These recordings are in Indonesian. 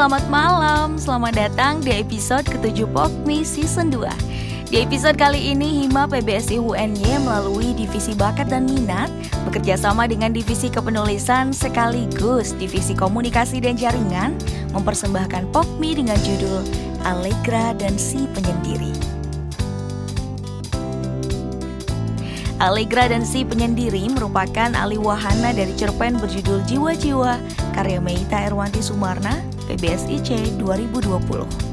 selamat malam. Selamat datang di episode ke-7 Pokmi Season 2. Di episode kali ini, Hima PBSI UNY melalui Divisi Bakat dan Minat bekerja sama dengan Divisi Kepenulisan sekaligus Divisi Komunikasi dan Jaringan mempersembahkan Pokmi dengan judul Allegra dan Si Penyendiri. Allegra dan Si Penyendiri merupakan alih wahana dari cerpen berjudul Jiwa-Jiwa karya Meita Erwanti Sumarna PBSIC 2020.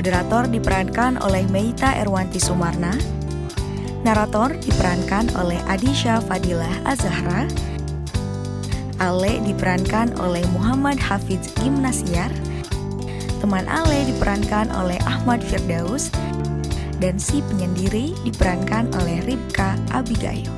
Moderator diperankan oleh Meita Erwanti Sumarna, Narator diperankan oleh Adisha Fadilah Azahra. Ale diperankan oleh Muhammad Hafiz Gimnasiar. Teman Ale diperankan oleh Ahmad Firdaus. Dan si penyendiri diperankan oleh Ribka Abigail.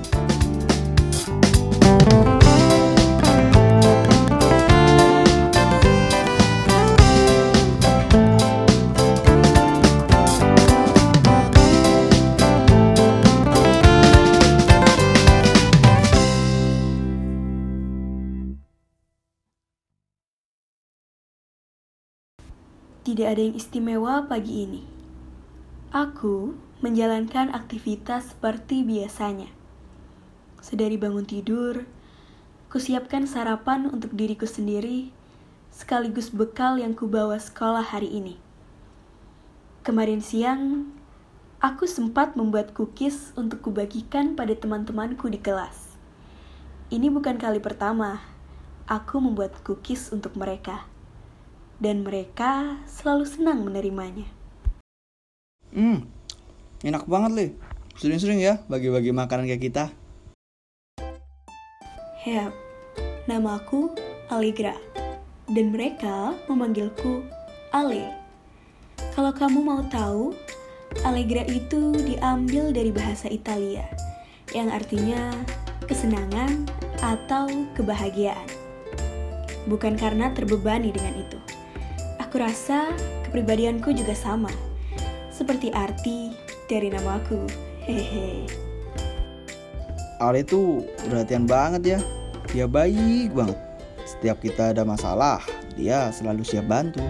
Tidak ada yang istimewa pagi ini. Aku menjalankan aktivitas seperti biasanya. Sedari bangun tidur, kusiapkan sarapan untuk diriku sendiri, sekaligus bekal yang kubawa sekolah hari ini. Kemarin siang, aku sempat membuat cookies untuk kubagikan pada teman-temanku di kelas. Ini bukan kali pertama aku membuat cookies untuk mereka dan mereka selalu senang menerimanya. Hmm, enak banget, Le. Sering-sering ya bagi-bagi makanan kayak kita. Hep, nama aku Allegra, dan mereka memanggilku Ale. Kalau kamu mau tahu, Allegra itu diambil dari bahasa Italia, yang artinya kesenangan atau kebahagiaan. Bukan karena terbebani dengan itu. Aku rasa kepribadianku juga sama, seperti arti dari namaku. Hehe. Ale tuh perhatian banget ya. Dia baik banget. Setiap kita ada masalah, dia selalu siap bantu.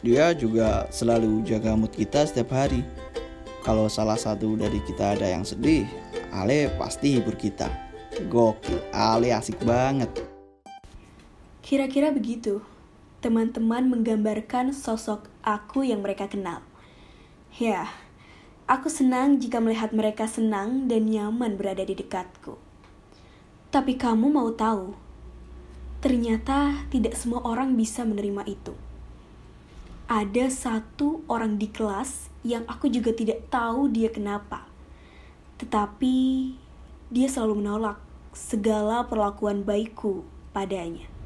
Dia juga selalu jaga mood kita setiap hari. Kalau salah satu dari kita ada yang sedih, Ale pasti hibur kita. Gokil, Ale asik banget. Kira-kira begitu teman-teman menggambarkan sosok aku yang mereka kenal. Ya, aku senang jika melihat mereka senang dan nyaman berada di dekatku. Tapi kamu mau tahu, ternyata tidak semua orang bisa menerima itu. Ada satu orang di kelas yang aku juga tidak tahu dia kenapa. Tetapi dia selalu menolak segala perlakuan baikku padanya.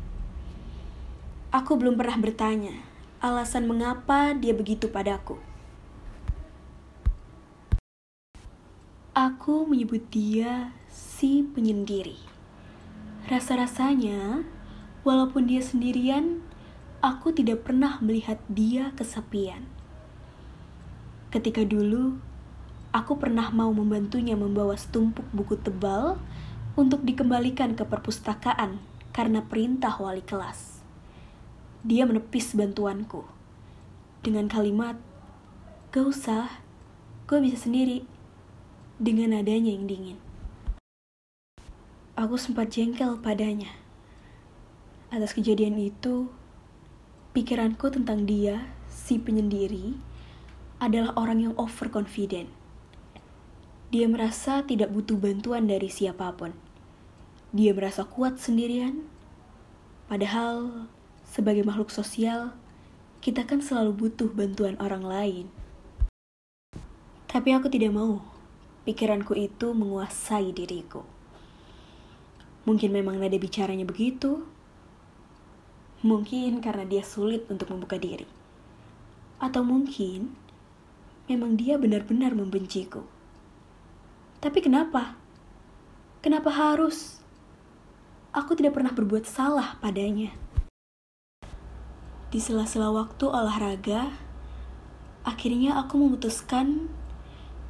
Aku belum pernah bertanya alasan mengapa dia begitu padaku. Aku menyebut dia si penyendiri. Rasa-rasanya, walaupun dia sendirian, aku tidak pernah melihat dia kesepian. Ketika dulu, aku pernah mau membantunya membawa setumpuk buku tebal untuk dikembalikan ke perpustakaan karena perintah wali kelas. Dia menepis bantuanku dengan kalimat, "Gak usah, gue bisa sendiri." Dengan nadanya yang dingin, aku sempat jengkel padanya. Atas kejadian itu, pikiranku tentang dia, si penyendiri, adalah orang yang overconfident. Dia merasa tidak butuh bantuan dari siapa pun. Dia merasa kuat sendirian, padahal sebagai makhluk sosial, kita kan selalu butuh bantuan orang lain. Tapi aku tidak mau pikiranku itu menguasai diriku. Mungkin memang nada bicaranya begitu. Mungkin karena dia sulit untuk membuka diri. Atau mungkin memang dia benar-benar membenciku. Tapi kenapa? Kenapa harus? Aku tidak pernah berbuat salah padanya. Di sela-sela waktu olahraga, akhirnya aku memutuskan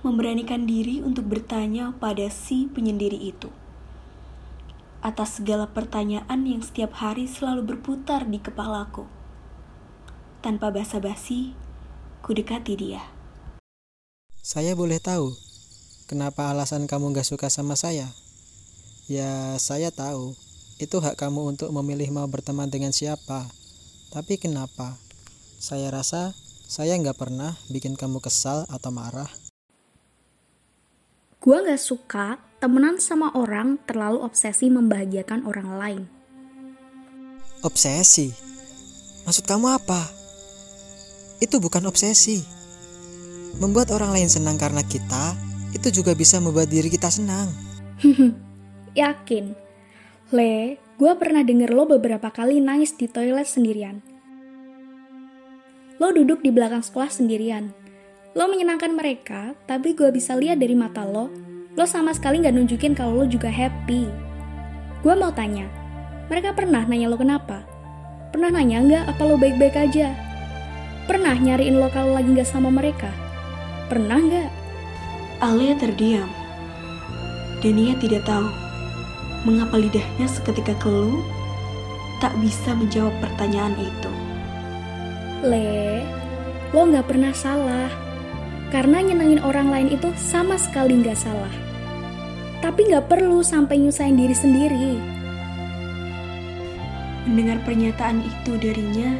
memberanikan diri untuk bertanya pada si penyendiri itu. Atas segala pertanyaan yang setiap hari selalu berputar di kepalaku. Tanpa basa-basi, ku dekati dia. Saya boleh tahu kenapa alasan kamu gak suka sama saya? Ya, saya tahu. Itu hak kamu untuk memilih mau berteman dengan siapa. Tapi kenapa? Saya rasa saya nggak pernah bikin kamu kesal atau marah. Gua gak suka temenan sama orang terlalu obsesi membahagiakan orang lain. Obsesi? Maksud kamu apa? Itu bukan obsesi. Membuat orang lain senang karena kita, itu juga bisa membuat diri kita senang. Yakin. Le, gue pernah denger lo beberapa kali nangis di toilet sendirian. Lo duduk di belakang sekolah sendirian. Lo menyenangkan mereka, tapi gue bisa lihat dari mata lo, lo sama sekali gak nunjukin kalau lo juga happy. Gue mau tanya, mereka pernah nanya lo kenapa? Pernah nanya nggak apa lo baik-baik aja? Pernah nyariin lo kalau lagi gak sama mereka? Pernah nggak? Alia terdiam, dan ia tidak tahu mengapa lidahnya seketika keluh, tak bisa menjawab pertanyaan itu. Le, lo gak pernah salah. Karena nyenengin orang lain itu sama sekali gak salah. Tapi gak perlu sampai nyusahin diri sendiri. Mendengar pernyataan itu darinya,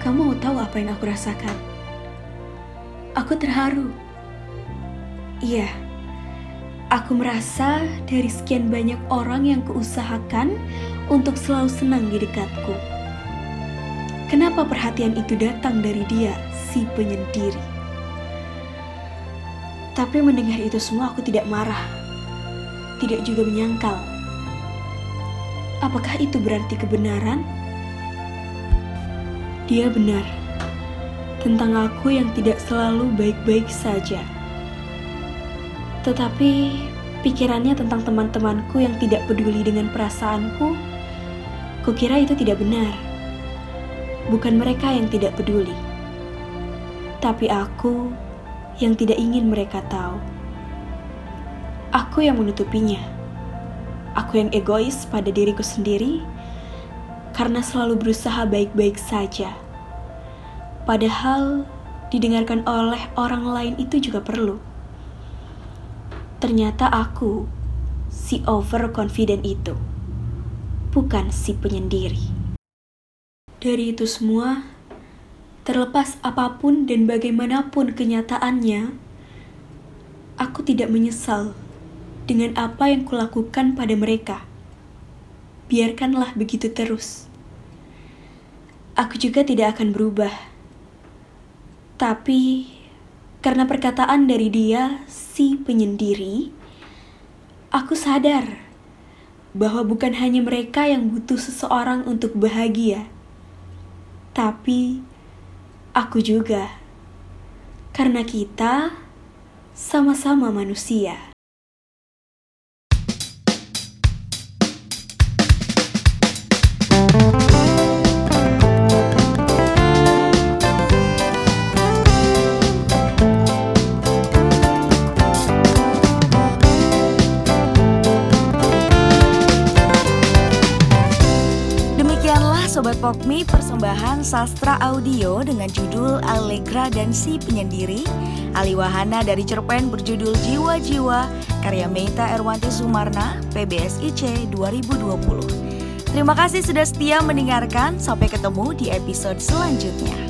kamu mau tahu apa yang aku rasakan? Aku terharu. Iya, Aku merasa dari sekian banyak orang yang kuusahakan untuk selalu senang di dekatku. Kenapa perhatian itu datang dari dia, si penyendiri? Tapi mendengar itu semua aku tidak marah, tidak juga menyangkal. Apakah itu berarti kebenaran? Dia benar tentang aku yang tidak selalu baik-baik saja. Tetapi pikirannya tentang teman-temanku yang tidak peduli dengan perasaanku, kukira itu tidak benar. Bukan mereka yang tidak peduli, tapi aku yang tidak ingin mereka tahu. Aku yang menutupinya. Aku yang egois pada diriku sendiri karena selalu berusaha baik-baik saja. Padahal didengarkan oleh orang lain itu juga perlu. Ternyata aku si overconfident itu, bukan si penyendiri. Dari itu semua, terlepas apa pun dan bagaimanapun kenyataannya, aku tidak menyesal dengan apa yang kulakukan pada mereka. Biarkanlah begitu terus. Aku juga tidak akan berubah. Tapi karena perkataan dari dia si penyendiri, aku sadar bahwa bukan hanya mereka yang butuh seseorang untuk bahagia, tapi aku juga, karena kita sama-sama manusia. Pokmi persembahan sastra audio dengan judul Allegra dan si penyendiri. Ali Wahana dari cerpen berjudul Jiwa-Jiwa karya Meita Erwanti Sumarna PBSIC 2020 Terima kasih sudah setia mendengarkan. Sampai ketemu di episode selanjutnya